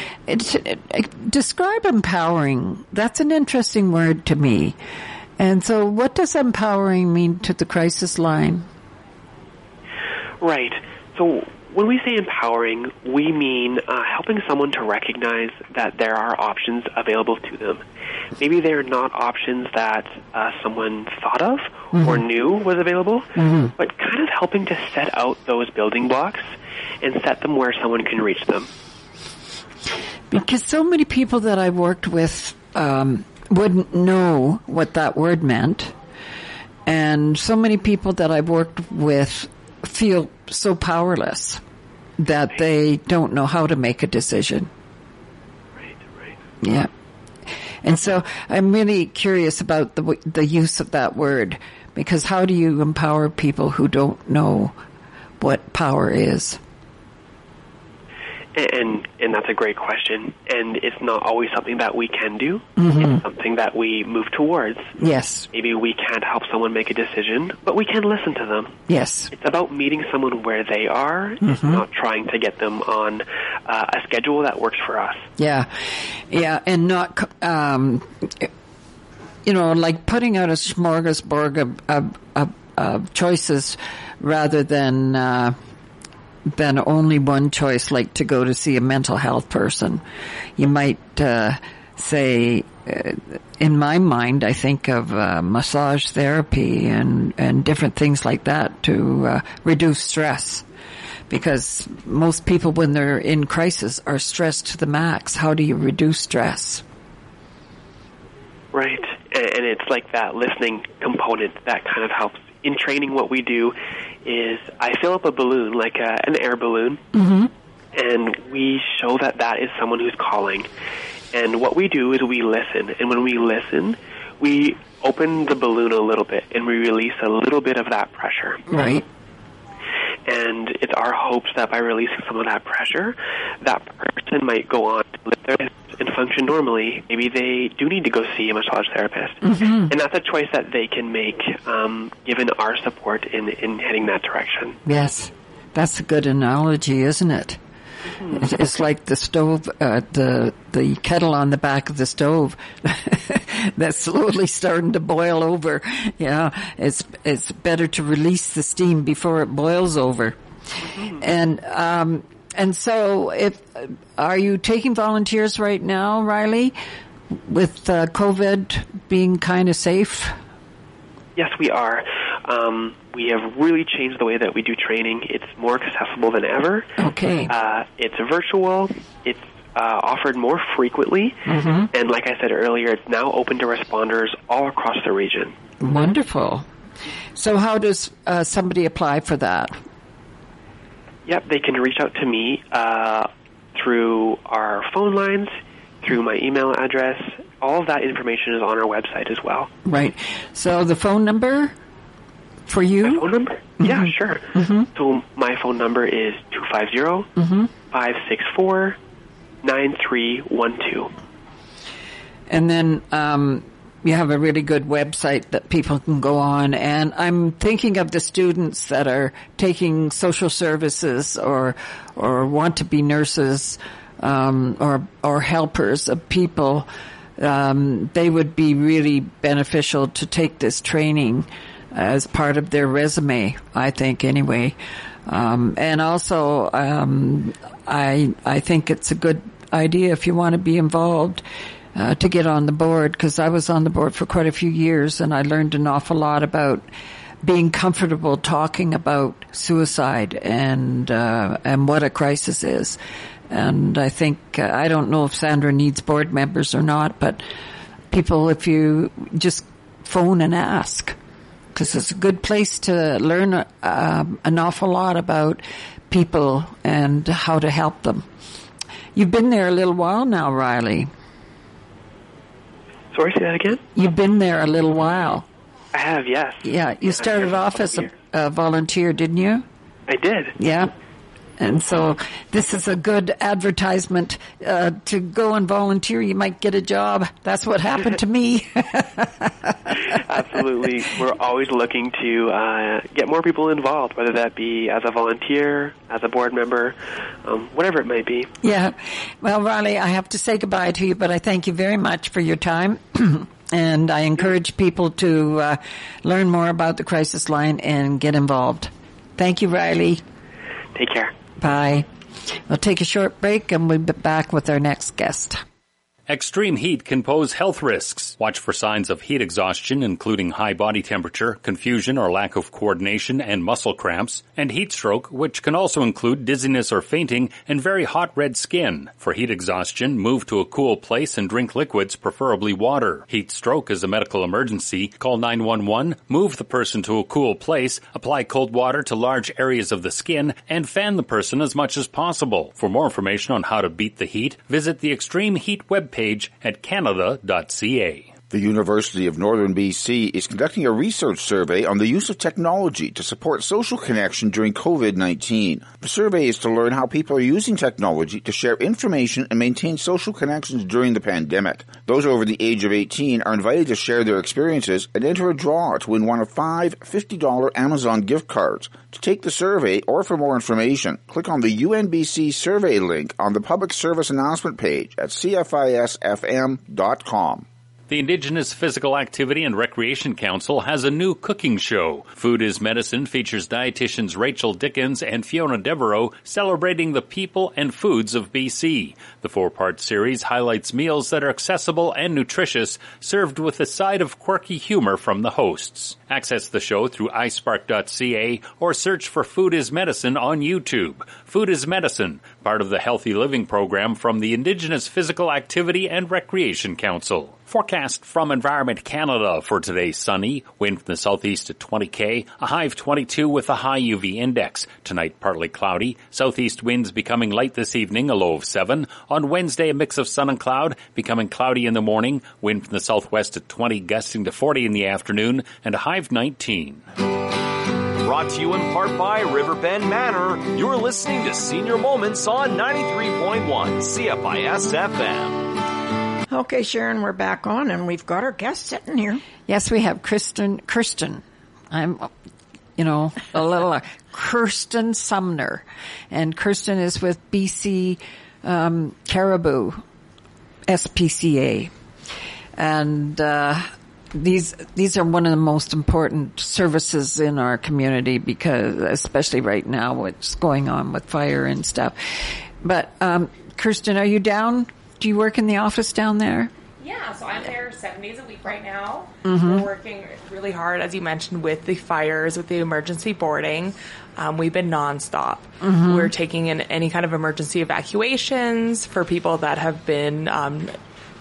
describe empowering. That's an interesting word to me. And so, what does empowering mean to the crisis line? Right. So, when we say empowering, we mean uh, helping someone to recognize that there are options available to them. Maybe they're not options that uh, someone thought of mm-hmm. or knew was available, mm-hmm. but kind of helping to set out those building blocks and set them where someone can reach them. Because so many people that I've worked with um, wouldn't know what that word meant. And so many people that I've worked with feel so powerless that they don't know how to make a decision. Right, right. Yeah. And so I'm really curious about the the use of that word because how do you empower people who don't know what power is? And and that's a great question. And it's not always something that we can do. Mm-hmm. It's something that we move towards. Yes. Maybe we can't help someone make a decision, but we can listen to them. Yes. It's about meeting someone where they are. Mm-hmm. It's not trying to get them on uh, a schedule that works for us. Yeah, yeah, and not. Um, you know, like putting out a smorgasbord of, of, of, of choices rather than uh, than only one choice, like to go to see a mental health person. You might uh, say, uh, in my mind, I think of uh, massage therapy and and different things like that to uh, reduce stress. Because most people, when they're in crisis, are stressed to the max. How do you reduce stress? Right, and it's like that listening component that kind of helps in training. What we do is I fill up a balloon, like a, an air balloon, mm-hmm. and we show that that is someone who's calling. And what we do is we listen, and when we listen, we open the balloon a little bit, and we release a little bit of that pressure. Right. And it's our hopes that by releasing some of that pressure, that person might go on to live their and function normally. Maybe they do need to go see a massage therapist, mm-hmm. and that's a choice that they can make, um, given our support in in heading that direction. Yes, that's a good analogy, isn't it? Mm-hmm. It's like the stove, uh, the the kettle on the back of the stove that's slowly starting to boil over. Yeah, it's it's better to release the steam before it boils over. Mm-hmm. And um, and so, if are you taking volunteers right now, Riley, with uh, COVID being kind of safe? Yes, we are. Um, we have really changed the way that we do training. It's more accessible than ever. Okay. Uh, it's virtual. It's uh, offered more frequently. Mm-hmm. And like I said earlier, it's now open to responders all across the region. Wonderful. So, how does uh, somebody apply for that? Yep, they can reach out to me uh, through our phone lines, through my email address. All of that information is on our website as well. Right. So the phone number for you? My phone number? Mm-hmm. Yeah, sure. Mm-hmm. So my phone number is 250 mm-hmm. 564 9312. And then um, you have a really good website that people can go on. And I'm thinking of the students that are taking social services or or want to be nurses um, or or helpers of people. Um, they would be really beneficial to take this training as part of their resume. I think anyway. Um, and also, um, I I think it's a good idea if you want to be involved uh, to get on the board because I was on the board for quite a few years and I learned an awful lot about being comfortable talking about suicide and uh, and what a crisis is. And I think uh, I don't know if Sandra needs board members or not, but people, if you just phone and ask, because it's a good place to learn uh, an awful lot about people and how to help them. You've been there a little while now, Riley. Sorry, say that again? You've been there a little while. I have, yes. Yeah, you started off as a, a volunteer, didn't you? I did. Yeah. And so this is a good advertisement uh, to go and volunteer. You might get a job. That's what happened to me. Absolutely. We're always looking to uh, get more people involved, whether that be as a volunteer, as a board member, um, whatever it might be. yeah. Well, Riley, I have to say goodbye to you, but I thank you very much for your time. and I encourage people to uh, learn more about the crisis line and get involved. Thank you, Riley. Take care. Bye. We'll take a short break and we'll be back with our next guest. Extreme heat can pose health risks. Watch for signs of heat exhaustion, including high body temperature, confusion or lack of coordination, and muscle cramps, and heat stroke, which can also include dizziness or fainting and very hot red skin. For heat exhaustion, move to a cool place and drink liquids, preferably water. Heat stroke is a medical emergency. Call 911, move the person to a cool place, apply cold water to large areas of the skin, and fan the person as much as possible. For more information on how to beat the heat, visit the Extreme Heat webpage at canada.ca. The University of Northern BC is conducting a research survey on the use of technology to support social connection during COVID-19. The survey is to learn how people are using technology to share information and maintain social connections during the pandemic. Those over the age of 18 are invited to share their experiences and enter a draw to win one of five $50 Amazon gift cards. To take the survey or for more information, click on the UNBC survey link on the public service announcement page at cfisfm.com. The Indigenous Physical Activity and Recreation Council has a new cooking show. Food is Medicine features dietitians Rachel Dickens and Fiona Devereaux celebrating the people and foods of BC. The four-part series highlights meals that are accessible and nutritious, served with a side of quirky humor from the hosts. Access the show through isparc.ca or search for Food is Medicine on YouTube. Food is Medicine, part of the Healthy Living program from the Indigenous Physical Activity and Recreation Council. Forecast from Environment Canada for today sunny, wind from the southeast at 20k, a high of 22 with a high UV index. Tonight partly cloudy, southeast winds becoming light this evening, a low of 7. On Wednesday a mix of sun and cloud, becoming cloudy in the morning, wind from the southwest at 20 gusting to 40 in the afternoon, and a high of 19. Brought to you in part by Riverbend Manor. You're listening to Senior Moments on 93.1 CFIS FM. Okay, Sharon, we're back on, and we've got our guest sitting here. Yes, we have Kristen, Kirsten. I'm, you know, a little, uh, Kirsten Sumner. And Kirsten is with BC, um, Cariboo, SPCA. And, uh, these these are one of the most important services in our community because especially right now what's going on with fire and stuff. But um, Kirsten, are you down? Do you work in the office down there? Yeah, so I'm there seven days a week right now. Mhm. We're working really hard, as you mentioned, with the fires, with the emergency boarding. Um, we've been nonstop. Mhm. We're taking in any kind of emergency evacuations for people that have been um,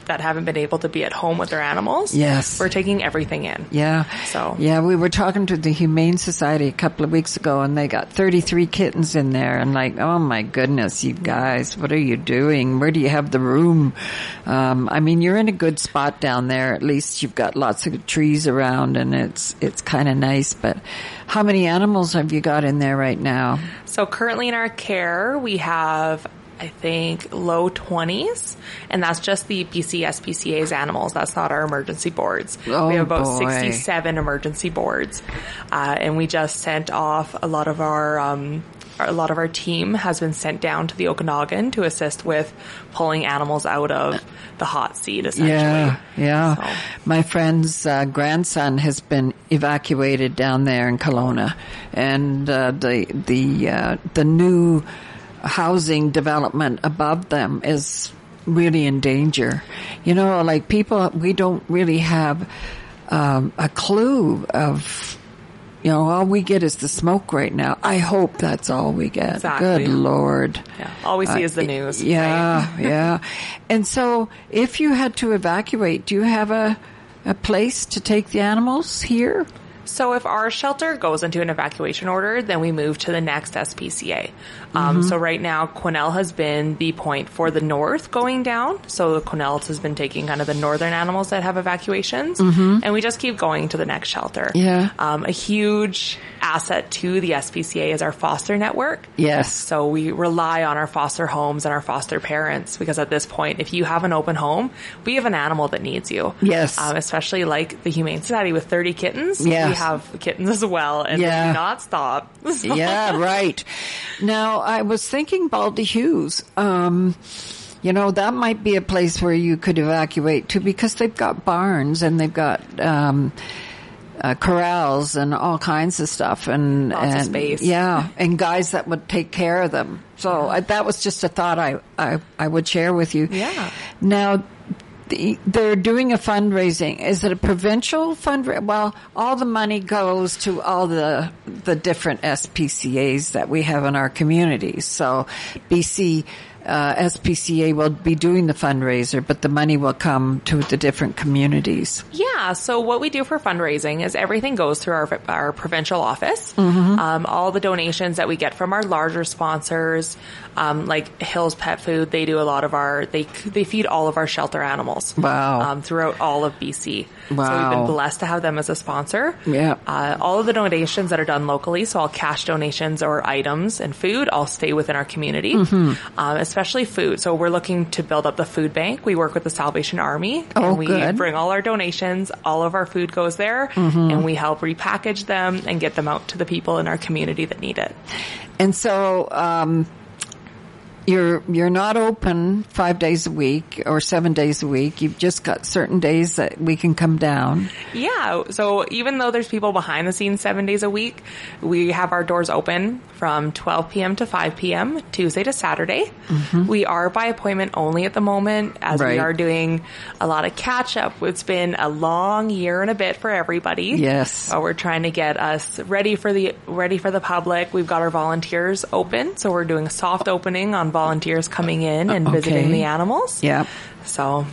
that haven't been able to be at home with their animals. Yes. we're taking everything in. Yeah. So Yeah, we were talking to the Humane Society a couple of weeks ago and they got 33 kittens in there and like, oh my goodness, you guys, what are you doing? Where do you have the room? Um, I mean, you're in a good spot down there. At least you've got lots of trees around and it's, it's kind of nice, but how many animals have you got in there right now? So currently in our care, we have, I think, low 20s, and that's just the BC SPCA's animals. That's not our emergency boards. Oh, we have about boy. 67 emergency boards, uh, and we just sent off a lot of our, um, a lot of our team has been sent down to the Okanagan to assist with pulling animals out of the hot seat, essentially. Yeah, yeah. My friend's uh, grandson has been evacuated down there in Kelowna, and uh, the the uh, the new housing development above them is really in danger. You know, like people, we don't really have um, a clue of. You know, all we get is the smoke right now. I hope that's all we get. Exactly. Good Lord. Yeah, all we see Uh, is the news. Yeah, yeah. And so, if you had to evacuate, do you have a a place to take the animals here? So if our shelter goes into an evacuation order, then we move to the next SPCA. Um, Mhm. So right now, Quesnel has been the point for the north going down. So Quesnel has been taking kind of the northern animals that have evacuations, Mhm. and we just keep going to the next shelter. Yeah. Um, a huge asset to the SPCA is our foster network. Yes. So we rely on our foster homes and our foster parents because at this point, if you have an open home, we have an animal that needs you. Yes. Um, especially like the Humane Society with 30 kittens. Yes. We have kittens as well and Yeah. they do not stop. So- yeah, right. Now, I was thinking Baldy Hughes. Um, you know, that might be a place where you could evacuate to because they've got barns and they've got, um, uh, corrals and all kinds of stuff and, Lots and space. yeah, and guys that would take care of them. So I, that was just a thought I, I, I would share with you. Yeah. Now, the, they're doing a fundraising. Is it a provincial fundraiser? Well, all the money goes to all the the different SPCA's that we have in our communities. So, BC uh, SPCA will be doing the fundraiser, but the money will come to the different communities. Yeah. So what we do for fundraising is everything goes through our, our provincial office. Mhm. Um, all the donations that we get from our larger sponsors, um, like Hills Pet Food, they do a lot of our, they, they feed all of our shelter animals. Wow. Um, throughout all of BC. So we've been blessed to have them as a sponsor. Yeah. Uh, all of the donations that are done locally, so all cash donations or items and food, all stay within our community, Mhm. um, especially food. So we're looking to build up the food bank. We work with the Salvation Army. Oh, and we good. bring all our donations. All of our food goes there, Mhm. and we help repackage them and get them out to the people in our community that need it. And so, um, you're you're not open five days a week or seven days a week. You've just got certain days that we can come down. Yeah. So even though there's people behind the scenes seven days a week, we have our doors open from 12 p.m. to 5 p.m. Tuesday to Saturday. Mhm. We are by appointment only at the moment as Right. we are doing a lot of catch up. It's been a long year and a bit for everybody. Yes. Uh, we're trying to get us ready for the, ready for the public. We've got our volunteers open. So we're doing a soft opening on volunteers coming in and visiting the animals. Yeah. So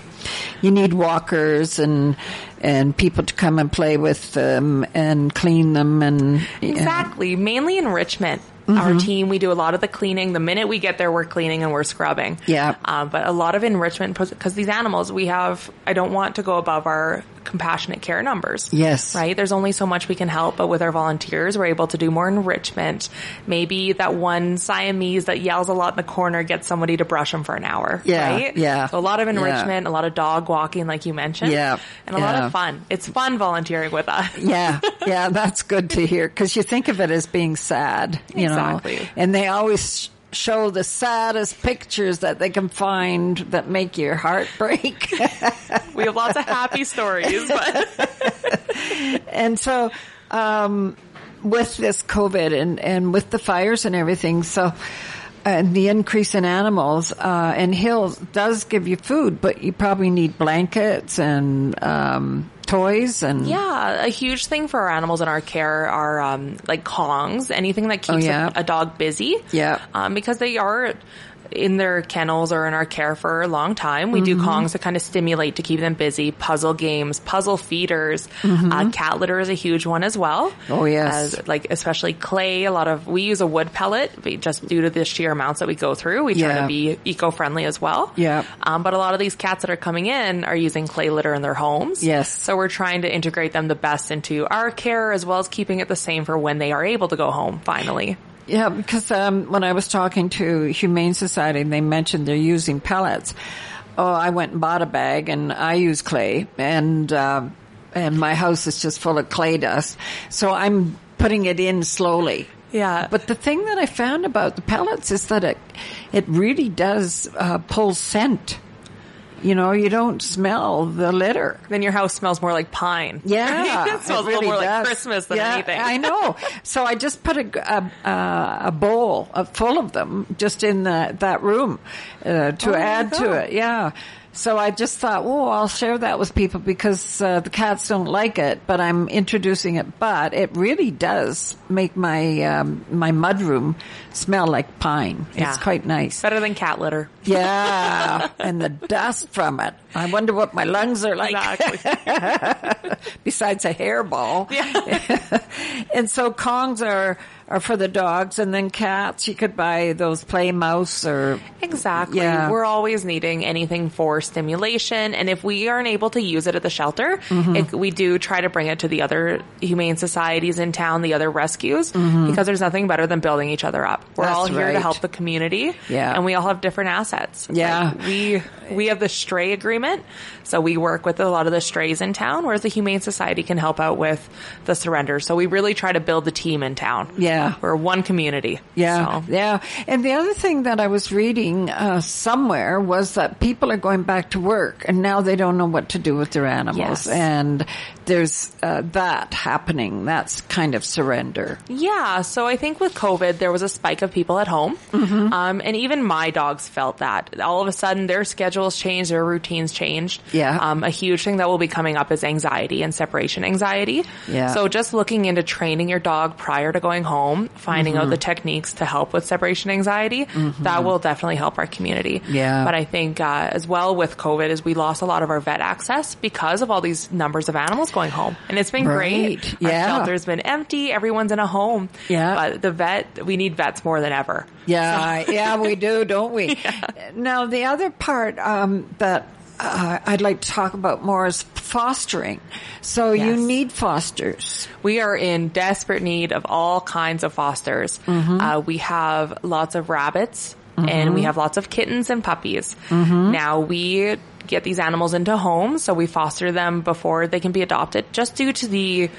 you need walkers and and people to come and play with them and clean them and Exactly. Mainly enrichment. Our Mhm. team, we do a lot of the cleaning. The minute we get there, we're cleaning and we're scrubbing. Yeah. Um, but a lot of enrichment because these animals, we have, I don't want to go above our compassionate care numbers. Yes. Right? There's only so much we can help, but with our volunteers, we're able to do more enrichment. Maybe that one Siamese that yells a lot in the corner gets somebody to brush them for an hour. Yeah, Right? yeah, So a lot of yeah. enrichment, a lot of dog walking, like you mentioned. Yeah, And a lot of fun. It's fun volunteering with us. yeah, yeah, that's good to hear because you think of it as being sad, you Exactly. know, and they always show the saddest pictures that they can find that make your heart break. we have lots of happy stories, but and so, um, with this COVID and, and with the fires and everything, so, and the increase in animals, uh, and Hills does give you food, but you probably need blankets and, um, toys and. Yeah, a huge thing for our animals in our care are um, like Kongs, anything that keeps Oh, yeah. a, a dog busy. Yeah. Um, because they are in their kennels or in our care for a long time. We do Mhm. Kongs to kind of stimulate to keep them busy, puzzle games, puzzle feeders. Mhm. Uh, cat litter is a huge one as well. Oh, yes. As, like especially clay, a lot of, we use a wood pellet just due to the sheer amounts that we go through. We try Yeah. to be eco-friendly as well. Yeah. Um, but a lot of these cats that are coming in are using clay litter in their homes. Yes. So we're trying to integrate them the best into our care as well as keeping it the same for when they are able to go home finally. Yeah, because um, when I was talking to Humane Society, they mentioned they're using pellets. Oh, I went and bought a bag, and I use clay, and uh, and my house is just full of clay dust. So I'm putting it in slowly. Yeah. But the thing that I found about the pellets is that it it really does uh, pull scent. You know, you don't smell the litter. Then your house smells more like pine. Yeah, it smells really a little more does. like Christmas than yeah, anything. I know. So I just put a a, a, a bowl of, full of them just in the, that room uh, to Oh, add to it. Yeah, So I just thought, oh, I'll share that with people because uh, the cats don't like it, but I'm introducing it. But it really does make my um, my mudroom smell like pine. Yeah. It's quite nice. Better than cat litter. Yeah, and the dust from it. I wonder what my lungs are like. Exactly. Besides a hairball. Yeah. and so Kongs are are for the dogs, and then cats. You could buy those play mouse or Exactly. Yeah. We're always needing anything for stimulation. And if we aren't able to use it at the shelter, Mm-hmm. it, we do try to bring it to the other humane societies in town, the other rescues, because there's nothing better than building each other up. We're Mm-hmm. That's all here to help the community. Yeah. And we all have different assets. Yeah. Like, we, we have the stray agreement. So we work with a lot of the strays in town, whereas the Humane Society can help out with the surrender. So we really try to build the team in town. Yeah. We're one community. Yeah, So- yeah. And the other thing that I was reading uh, somewhere was that people are going back to work, and now they don't know what to do with their animals. Yes. And there's uh, that happening. That's kind of surrender. Yeah, so I think with COVID, there was a spike of people at home. Mm-hmm. Um, and even my dogs felt that. All of a sudden, their schedules changed, their routines changed. Yeah. Um, a huge thing that will be coming up is anxiety and separation anxiety. Yeah. So just looking into training your dog prior to going home, finding Mm-hmm. out the techniques to help with separation anxiety, that will definitely help our community. Yeah. But I think, uh, as well with COVID is we lost a lot of our vet access because of all these numbers of animals going home. And it's been Right. great. Yeah. Our shelter's been empty. Everyone's in a home. Yeah. But the vet, we need vets more than ever. Yeah, yeah, we do, don't we? Now, the other part um, that uh, I'd like to talk about more is fostering. So you need fosters. We are in desperate need of all kinds of fosters. Mm-hmm. Uh, we have lots of rabbits and we have lots of kittens and puppies. Mm-hmm. Now we get these animals into homes, so we foster them before they can be adopted just due to the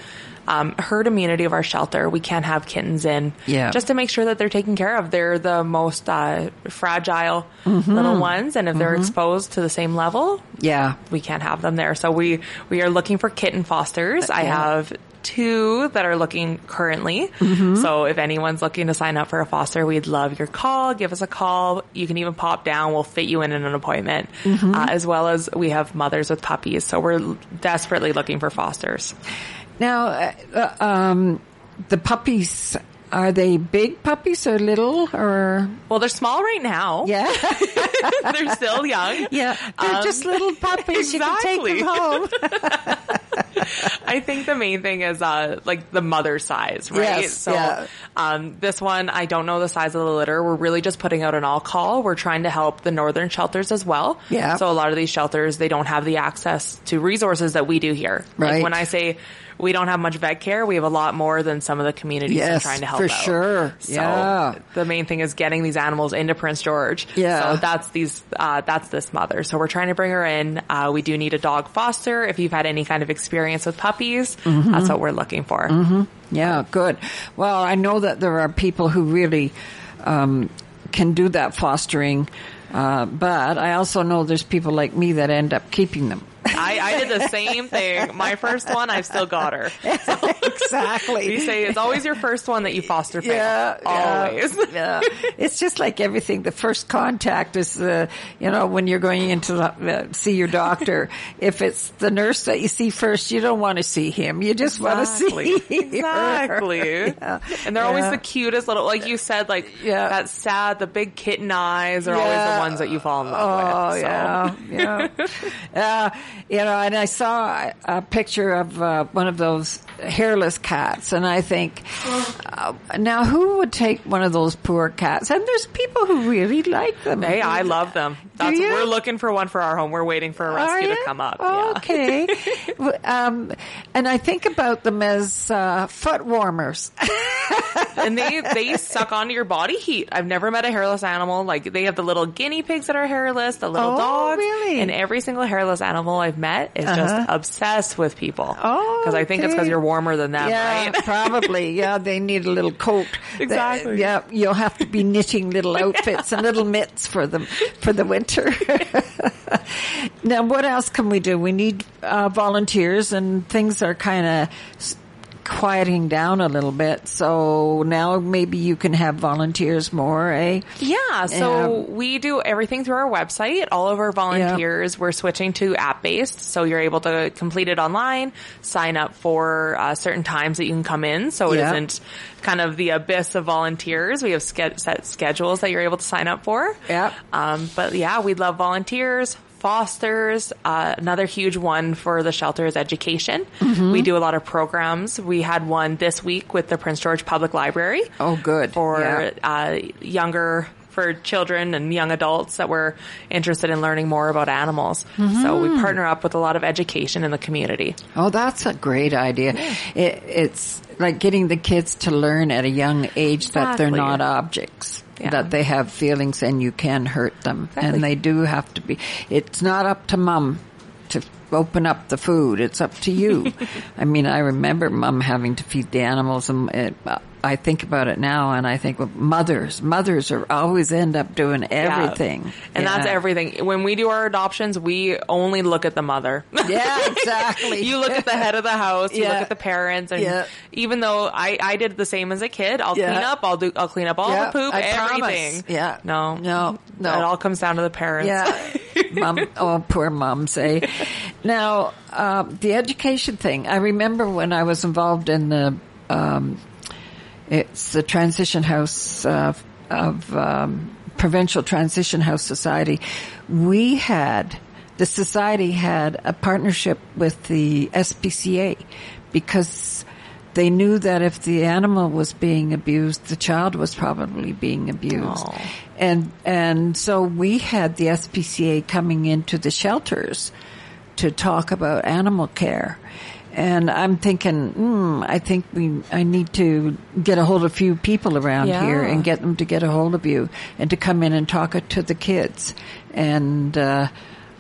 um, herd immunity of our shelter. We can't have kittens in Yeah. just to make sure that they're taken care of. They're the most uh, fragile Mm-hmm. little ones, and if they're exposed to the same level, Yeah. we can't have them there. So we we are looking for kitten fosters. I have two that are looking currently. Mm-hmm. So if anyone's looking to sign up for a foster, we'd love your call. Give us a call. You can even pop down. We'll fit you in in an appointment. Mm-hmm. Uh, as well as we have mothers with puppies. So we're desperately looking for fosters. Now, uh, uh, um, the puppies, are they big puppies or little or? Well, they're small right now. Yeah. they're still young. Yeah. They're Um, just little puppies. You can take them home. I think the main thing is uh like the mother size, right? Yes, so yeah. um this one I don't know the size of the litter. We're really just putting out an all call. We're trying to help the northern shelters as well. Yeah. So a lot of these shelters they don't have the access to resources that we do here. Right. Like when I say we don't have much vet care, we have a lot more than some of the communities are Yes, trying to help for out. sure. So Yeah. the main thing is getting these animals into Prince George. Yeah. So that's these uh, that's this mother. So we're trying to bring her in. Uh, we do need a dog foster. If you've had any kind of experience with puppies, Mm-hmm. that's what we're looking for. Yeah, good. Well, I know that there are people who really um, can do that fostering, uh, but I also know there's people like me that end up keeping them. I, I did the same thing. My first one, I've still got her. exactly. We say it's always your first one that you foster fail. Yeah, always. Yeah, yeah. It's just like everything. The first contact is, uh, you know, when you're going into the, uh, see your doctor. if it's the nurse that you see first, you don't want to see him. You just want to see Exactly. Yeah. And they're always the cutest little, like you said, like Yeah. that sad, the big kitten eyes are always the ones that you fall in love Oh with. so. yeah, yeah. uh, you know, and I saw a, picture of uh, one of those hairless cats, and I think, uh, now who would take one of those poor cats? And there's people who really like them. Hey, I love them. That's you? we're looking for one for our home. We're waiting for a rescue to come up. Oh, yeah. Okay. Um, and I think about them as uh, foot warmers. and they they suck onto your body heat. I've never met a hairless animal like they have the little guinea pigs that are hairless, the little Oh, dogs, really? and every single hairless animal I've met is just Uh-huh. obsessed with people. Oh, because I think it's because you're warmer than them, yeah, right? probably. Yeah, they need a little coat. Exactly. Yeah, you'll have to be knitting little outfits and little mitts for them for the winter. now, what else can we do? We need uh, volunteers, and things are kind of quieting down a little bit. So now maybe you can have volunteers more, eh? Yeah, so we do everything through our website. All of our volunteers, we're switching to app based, so you're able to complete it online, sign up for uh, certain times that you can come in, so it Yeah. not kind of the abyss of volunteers. We have ske- set schedules that you're able to sign up for. Yeah. Um, but yeah, we'd love volunteers. Fosters, uh, another huge one for the shelter is education. Mhm. We do a lot of programs. We had one this week with the Prince George Public Library Oh, good. for Yeah. uh, younger for children and young adults that were interested in learning more about animals. So we Mhm. partner up with a lot of education in the community. Oh, that's a great idea. It, it's like getting the kids to learn at a young age that they're not objects, Yeah. that they have feelings and you can hurt them. Exactly. And they do have to be, it's not up to mom to open up the food. It's up to you. I mean, I remember mom having to feed the animals and it, I think about it now and I think well, mothers, mothers are always end up doing everything. Yeah. And that's everything. When we do our adoptions, we only look at the mother. Yeah, exactly. you look at the head of the house, you Yeah. look at the parents, and Yeah. even though I, I did the same as a kid, I'll Yeah. clean up, I'll do, I'll clean up all Yeah, the poop, I everything. promise. Yeah. No. No. No. It all comes down to the parents. Yeah. Mom, oh, poor mom say. Now, uh, the education thing, I remember when I was involved in the, um, it's the Transition House, uh, of, um, Provincial Transition House Society. We had, the society had a partnership with the SPCA because they knew that if the animal was being abused, the child was probably being abused. And, and so we had the SPCA coming into the shelters to talk about animal care. And I'm thinking, hmm, I think we, I need to get a hold of a few people around Yeah. here and get them to get a hold of you and to come in and talk to the kids and, uh,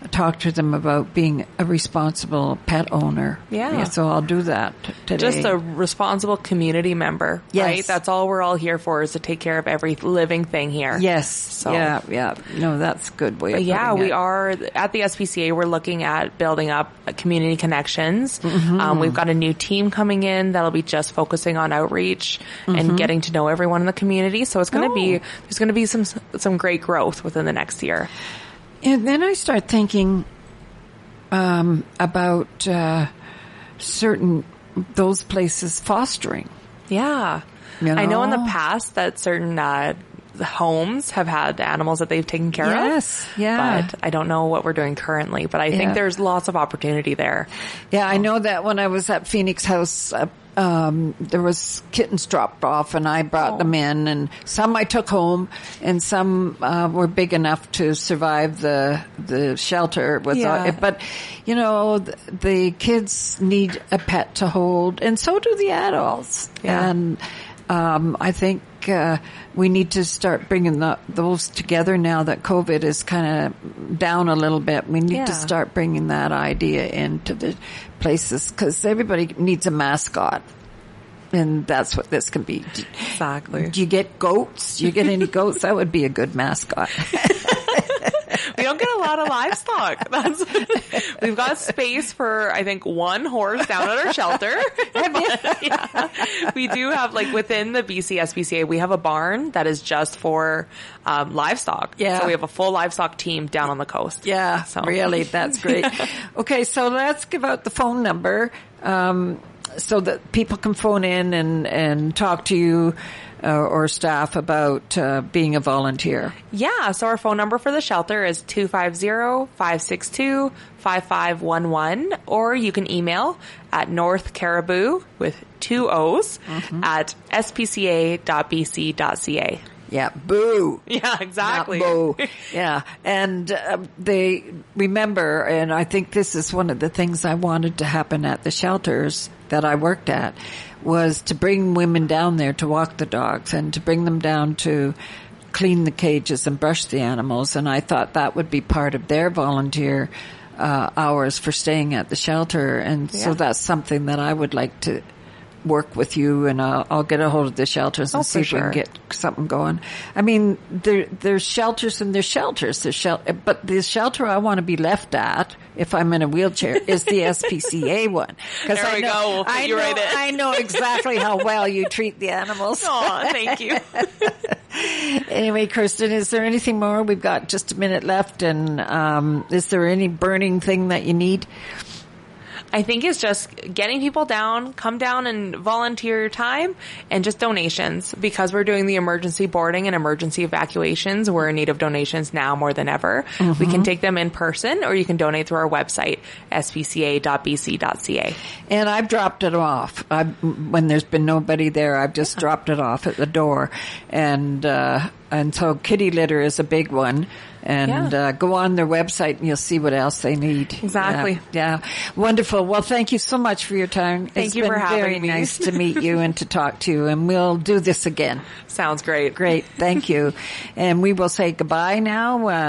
talk to them about being a responsible pet owner. Yeah. so I'll do that today. Just a responsible community member, Yes. right? That's all we're all here for is to take care of every living thing here. Yes. So- Yeah. Yeah. No, that's good way. Of yeah, we it. are at the SPCA. We're looking at building up community connections. Mhm. Um, we've got a new team coming in that'll be just focusing on outreach Mhm. and getting to know everyone in the community. So it's going to be Oh. there's going to be some some great growth within the next year. And then I start thinking um, about uh, certain those places fostering. Yeah, You I know in the past that certain. Uh, homes have had animals that they've taken care of. Yes, yeah. But I don't know what we're doing currently, but I Yeah. think there's lots of opportunity there. Yeah, I know that when I was at Phoenix House, uh, um, there was kittens dropped off, and I brought them in, and some I took home, and some uh, were big enough to survive the the shelter. Without Yeah. But you know, the, the kids need a pet to hold, and so do the adults. Yeah. And um, I think uh, we need to start bringing the, those together now that COVID is kind of down a little bit. We need Yeah. to start bringing that idea into the places because everybody needs a mascot. And that's what this can be. Do- Exactly. Do you get goats? Do you get any goats? That would be a good mascot. We don't get a lot of livestock. That's we've got space for I think one horse down at our shelter. But, yeah, we do have like within the BC SPCA, we have a barn that is just for um, livestock. Yeah. so we have a full livestock team down on the coast. Yeah, So- really, that's great. okay, so let's give out the phone number um, so that people can phone in and, and talk to you uh, or staff about uh, being a volunteer. Yeah, so our phone number for the shelter is 250-562-5511 or you can email at North Cariboo with two O's at spca.bc.ca. Yeah, boo. Yeah, exactly. Not boo. yeah, and uh, they remember, and I think this is one of the things I wanted to happen at the shelters that I worked at was to bring women down there to walk the dogs and to bring them down to clean the cages and brush the animals. And I thought that would be part of their volunteer uh, hours for staying at the shelter. And so that's something that I would like to work with you, and I'll, I'll get a hold of the shelters and Oh, see if we can get something going. I mean, there there's shelters and there's shelters. There's shel- but the shelter I want to be left at if I'm in a wheelchair is the SPCA one. 'Cause There I we know, go. We'll I know, right. I know exactly how well you treat the animals. Aw, thank you. Anyway, Kirsten, is there anything more? We've got just a minute left, and um, is there any burning thing that you need? I think it's just getting people down, come down and volunteer your time and just donations because we're doing the emergency boarding and emergency evacuations. We're in need of donations now more than ever. We can take them in person or you can donate through our website, spca.bc.ca. And I've dropped it off. I, when there's been nobody there, I've just dropped it off at the door. And, uh, and so kitty litter is a big one. And, Yeah. uh, go on their website and you'll see what else they need. Exactly. Yeah. yeah. Wonderful. Well, thank you so much for your time. Thank It's you been for having very me. nice to meet you and to talk to you. And we'll do this again. Sounds great. Great. Thank you. and we will say goodbye now. Uh,